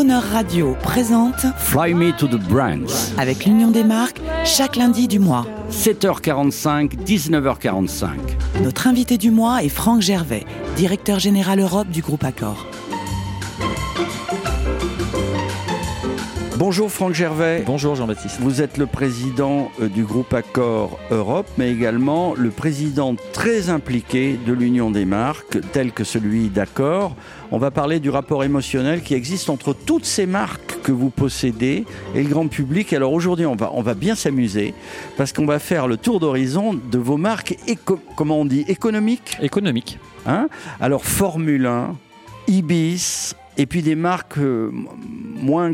Crooner Radio présente Fly Me to the Branch. avec l'Union des marques chaque lundi du mois. 7h45, 19h45. Notre invité du mois est Franck Gervais, directeur général Europe du groupe Accor. Bonjour Franck Gervais. Bonjour Jean-Baptiste. Vous êtes le président euh, du groupe Accor Europe, mais également le président très impliqué de l'Union des marques, tel que celui d'Accor. On va parler du rapport émotionnel qui existe entre toutes ces marques que vous possédez et le grand public. Alors aujourd'hui, on va, on va bien s'amuser parce qu'on va faire le tour d'horizon de vos marques, éco- comment on dit, économiques? Économique. Hein? Alors Formule 1, Ibis, et puis des marques euh, moins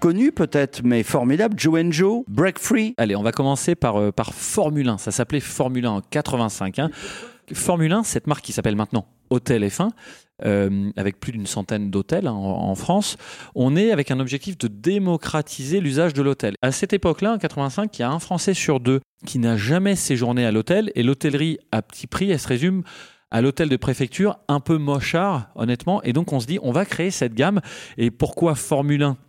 connues peut-être, mais formidables, Joe Joe, Break Free. Allez, on va commencer par, euh, par Formule 1. Ça s'appelait Formule 1 en 85. hein. Formule 1, cette marque qui s'appelle maintenant Hôtel F1, euh, avec plus d'une centaine d'hôtels hein, en, France, on est avec un objectif de démocratiser l'usage de l'hôtel. À cette époque-là, en 85, il y a un Français sur deux qui n'a jamais séjourné à l'hôtel, et l'hôtellerie à petit prix, elle se résume à l'hôtel de préfecture, un peu mochard, honnêtement. Et donc, on se dit, on va créer cette gamme. Et pourquoi Formule 1 bah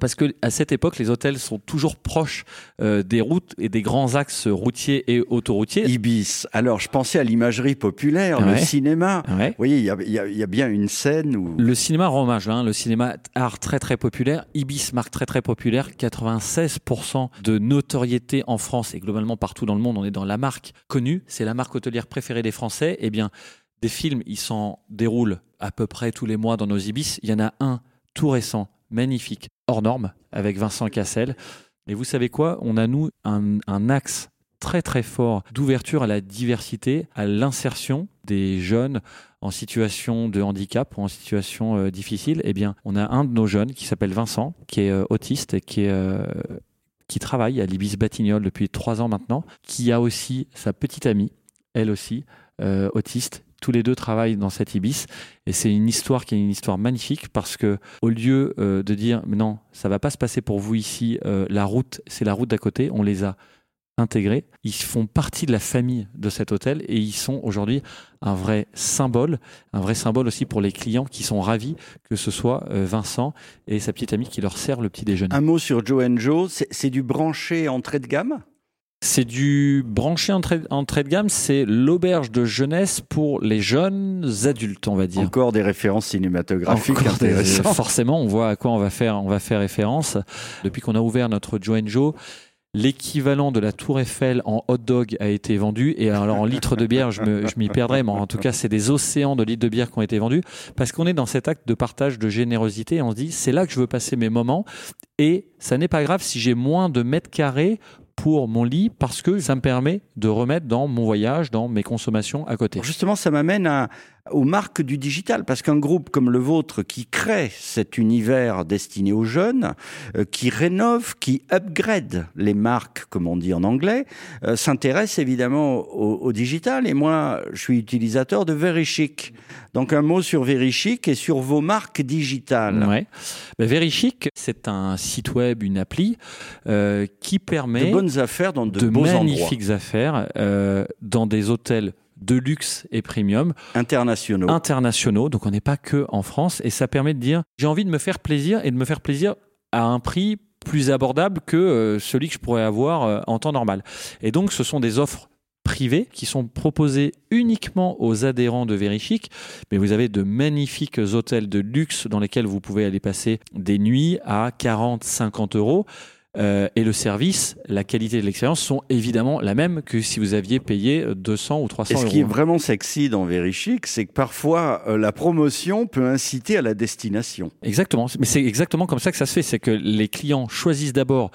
parce que à cette époque, les hôtels sont toujours proches euh, des routes et des grands axes routiers et autoroutiers. Ibis. Alors je pensais à l'imagerie populaire, le cinéma. Ouais. Vous voyez, il y y y a bien une scène où... Le cinéma rend hommage, hein, le cinéma art très très populaire, Ibis marque très très populaire, 96% de notoriété en France et globalement partout dans le monde, on est dans la marque connue, c'est la marque hôtelière préférée des Français. Eh bien, des films, ils s'en déroulent à peu près tous les mois dans nos Ibis. Il y en a un tout récent, magnifique, hors norme, avec Vincent Cassel. Mais vous savez quoi? On a nous un, axe très très fort d'ouverture à la diversité, à l'insertion des jeunes en situation de handicap ou en situation euh, difficile, eh bien, on a un de nos jeunes qui s'appelle Vincent, qui est euh, autiste et qui euh, qui travaille à l'Ibis Batignolles depuis trois ans maintenant, qui a aussi sa petite amie, elle aussi, autiste. Tous les deux travaillent dans cette Ibis et c'est une histoire qui est une histoire magnifique parce que au lieu euh, de dire non, ça va pas se passer pour vous ici, euh, la route, c'est la route d'à côté, on les a intégrés. Ils font partie de la famille de cet hôtel et ils sont aujourd'hui un vrai symbole, un vrai symbole aussi pour les clients qui sont ravis que ce soit euh, Vincent et sa petite amie qui leur sert le petit déjeuner. Un mot sur Joe Joe, c'est c'est du branché entrée de gamme? C'est du branché entrée, entrée de gamme, c'est l'auberge de jeunesse pour les jeunes adultes, on va dire. Encore des références cinématographiques Encore des- intéressantes. Forcément, on voit à quoi on va faire, on va faire référence. Depuis qu'on a ouvert notre Joe Joe, l'équivalent de la Tour Eiffel en hot dog a été vendu. Et alors en litres de bière, je m'y perdrais, mais en tout cas, c'est des océans de litres de bière qui ont été vendus parce qu'on est dans cet acte de partage de générosité. Et on se dit, c'est là que je veux passer mes moments. Et ça n'est pas grave si j'ai moins de mètres carrés pour mon lit parce que ça me permet de remettre dans mon voyage, dans mes consommations à côté. Justement, ça m'amène à- aux marques du digital, parce qu'un groupe comme le vôtre qui crée cet univers destiné aux jeunes, euh, qui rénove, qui upgrade les marques, comme on dit en anglais, euh, s'intéresse évidemment au, au digital. Et moi, je suis utilisateur de Verychic. Donc un mot sur Verychic et sur vos marques digitales. Ouais. Bah, c'est un site web, une appli euh, qui permet De bonnes affaires dans de, de beaux endroits magnifiques affaires dans des hôtels de luxe et premium internationaux. internationaux. Donc on n'est pas que en France et ça permet de dire j'ai envie de me faire plaisir et de me faire plaisir à un prix plus abordable que euh, celui que je pourrais avoir euh, en temps normal. Et donc ce sont des offres privées qui sont proposées uniquement aux adhérents de Verychic, mais vous avez de magnifiques hôtels de luxe dans lesquels vous pouvez aller passer des nuits à 40, 50 euros. Euh, et le service, la qualité de l'expérience sont évidemment la même que si vous aviez payé 200 ou 300 Et ce euros. qui est vraiment sexy dans Verychic, c'est que parfois euh, la promotion peut inciter à la destination. Exactement, mais c'est exactement comme ça que ça se fait, c'est que les clients choisissent d'abord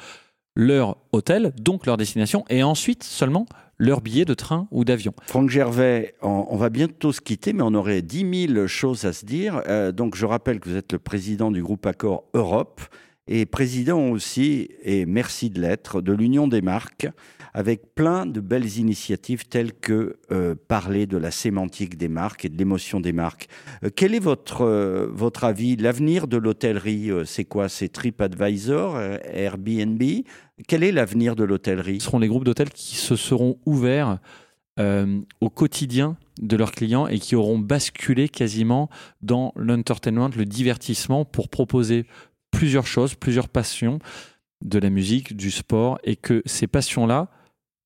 leur hôtel, donc leur destination, et ensuite seulement leur billet de train ou d'avion. Franck Gervais, on, on va bientôt se quitter, mais on aurait 10 000 choses à se dire. Euh, donc je rappelle que vous êtes le président du groupe Accor Europe et président aussi, et merci de l'être, de l'Union des marques, avec plein de belles initiatives telles que euh, parler de la sémantique des marques et de l'émotion des marques. Euh, quel est votre, euh, votre avis? L'avenir de l'hôtellerie, c'est quoi? C'est TripAdvisor, Airbnb? Quel est l'avenir de l'hôtellerie? Ce seront les groupes d'hôtels qui se seront ouverts au quotidien de leurs clients et qui auront basculé quasiment dans l'entertainment, le divertissement, pour proposer plusieurs choses, plusieurs passions de la musique, du sport, et que ces passions-là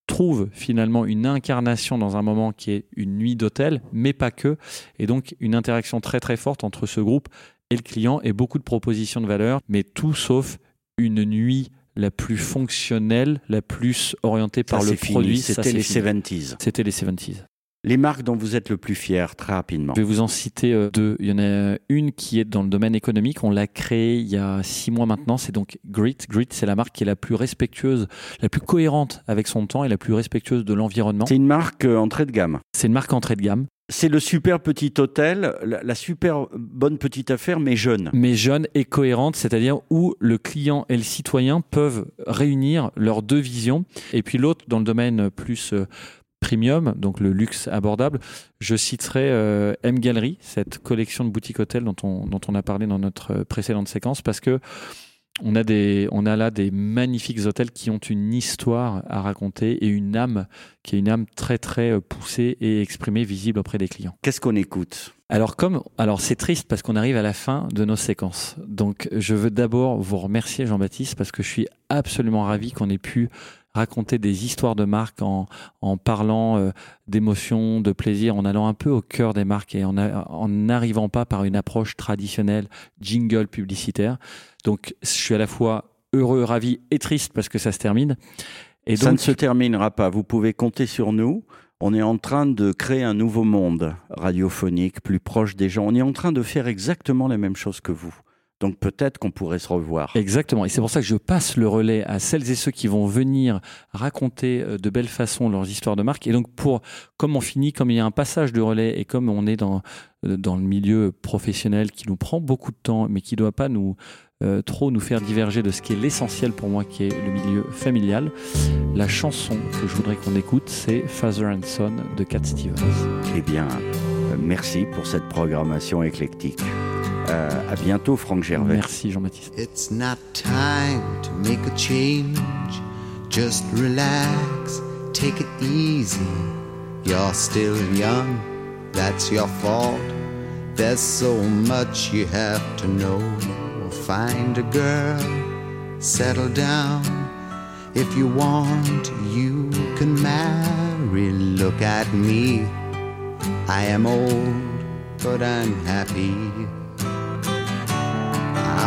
trouvent finalement une incarnation dans un moment qui est une nuit d'hôtel, mais pas que, et donc une interaction très très forte entre ce groupe et le client, et beaucoup de propositions de valeur, mais tout sauf une nuit la plus fonctionnelle, la plus orientée par le produit. C'était les 70s. C'était les 70s. Les marques dont vous êtes le plus fier, très rapidement. Je vais vous en citer euh, deux. Il y en a une qui est dans le domaine économique. On l'a créée il y a six mois maintenant. C'est donc Grit. Grit, c'est la marque qui est la plus respectueuse, la plus cohérente avec son temps et la plus respectueuse de l'environnement. C'est une marque euh, entrée de gamme. C'est une marque entrée de gamme. C'est le super petit hôtel, la, super bonne petite affaire, mais jeune. Mais jeune et cohérente, c'est-à-dire où le client et le citoyen peuvent réunir leurs deux visions. Et puis l'autre, dans le domaine plus euh, premium, donc le luxe abordable, je citerai euh, M Gallery, cette collection de boutiques hôtels dont on, dont on a parlé dans notre précédente séquence, parce que on a, des, on a là des magnifiques hôtels qui ont une histoire à raconter et une âme qui est une âme très très euh, poussée et exprimée, visible auprès des clients. Qu'est-ce qu'on écoute? Alors comme alors c'est triste parce qu'on arrive à la fin de nos séquences. Donc je veux d'abord vous remercier Jean-Baptiste parce que je suis absolument ravi qu'on ait pu raconter des histoires de marques en, en parlant euh, d'émotions, de plaisir, en allant un peu au cœur des marques et en n'arrivant pas par une approche traditionnelle jingle publicitaire. Donc je suis à la fois heureux, ravi et triste parce que ça se termine. Et ça ne se terminera pas. Vous pouvez compter sur nous. On est en train de créer un nouveau monde radiophonique plus proche des gens. On est en train de faire exactement la même chose que vous. Donc peut-être qu'on pourrait se revoir. Exactement. Et c'est pour ça que je passe le relais à celles et ceux qui vont venir raconter euh, de belles façons leurs histoires de marque. Et donc pour, comme on finit, comme il y a un passage de relais et comme on est dans, euh, dans le milieu professionnel qui nous prend beaucoup de temps, mais qui ne doit pas nous, euh, trop nous faire diverger de ce qui est l'essentiel pour moi, qui est le milieu familial. La chanson que je voudrais qu'on écoute, c'est Father and Son de Cat Stevens. Eh bien, merci pour cette programmation éclectique. Euh, à bientôt, Franck Gervais. Merci, Jean-Baptiste. It's not time to make a change. Just relax, take it easy. You're still young, that's your fault. There's so much you have to know. Find a girl, settle down. If you want, you can marry. Look at me. I am old, but I'm happy.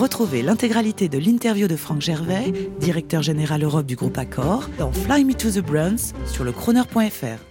Retrouvez l'intégralité de l'interview de Franck Gervais, directeur général Europe du groupe Accor, dans Fly Me to the Bruns sur lechroner.fr